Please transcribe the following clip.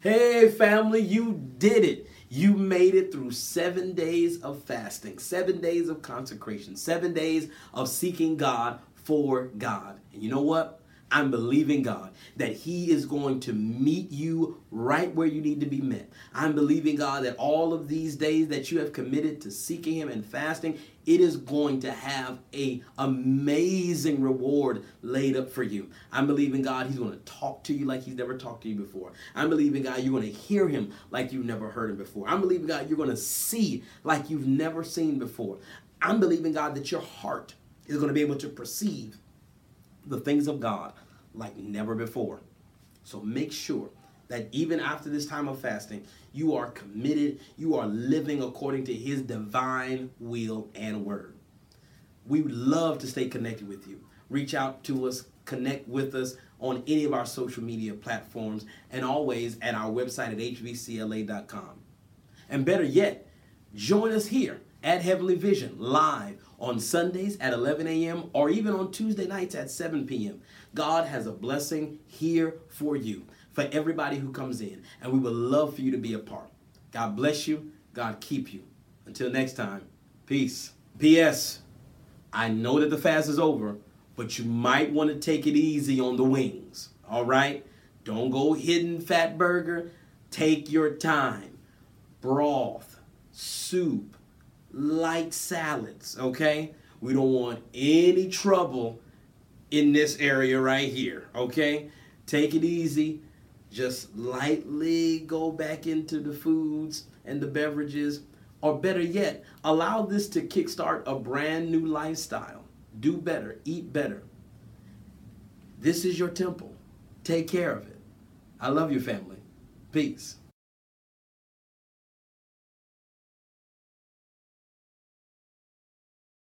Hey, family, you did it. You made it through seven days of fasting, seven days of consecration, seven days of seeking God for God. And you know what? I'm believing God that He is going to meet you right where you need to be met. I'm believing God that all of these days that you have committed to seeking Him and fasting, it is going to have a amazing reward laid up for you. I'm believing God He's going to talk to you like He's never talked to you before. I'm believing God you're going to hear Him like you've never heard Him before. I'm believing God you're going to see like you've never seen before. I'm believing God that your heart is going to be able to perceive the things of God like never before. So make sure that even after this time of fasting, you are committed, you are living according to His divine will and word. We would love to stay connected with you. Reach out to us, connect with us on any of our social media platforms, and always at our website at hvcla.com. And better yet, join us here at Heavenly Vision live on Sundays at 11 a.m. or even on Tuesday nights at 7 p.m. God has a blessing here for you, for everybody who comes in, and we would love for you to be a part. God bless you. God keep you. Until next time, peace. P.S. I know that the fast is over, but you might want to take it easy on the wings. All right? Don't go hidden Fatburger. Take your time. Broth, soup, light salads, okay? We don't want any trouble in this area right here, okay? Take it easy. Just lightly go back into the foods and the beverages. Or better yet, allow this to kickstart a brand new lifestyle. Do better, eat better. This is your temple. Take care of it. I love you, family. Peace.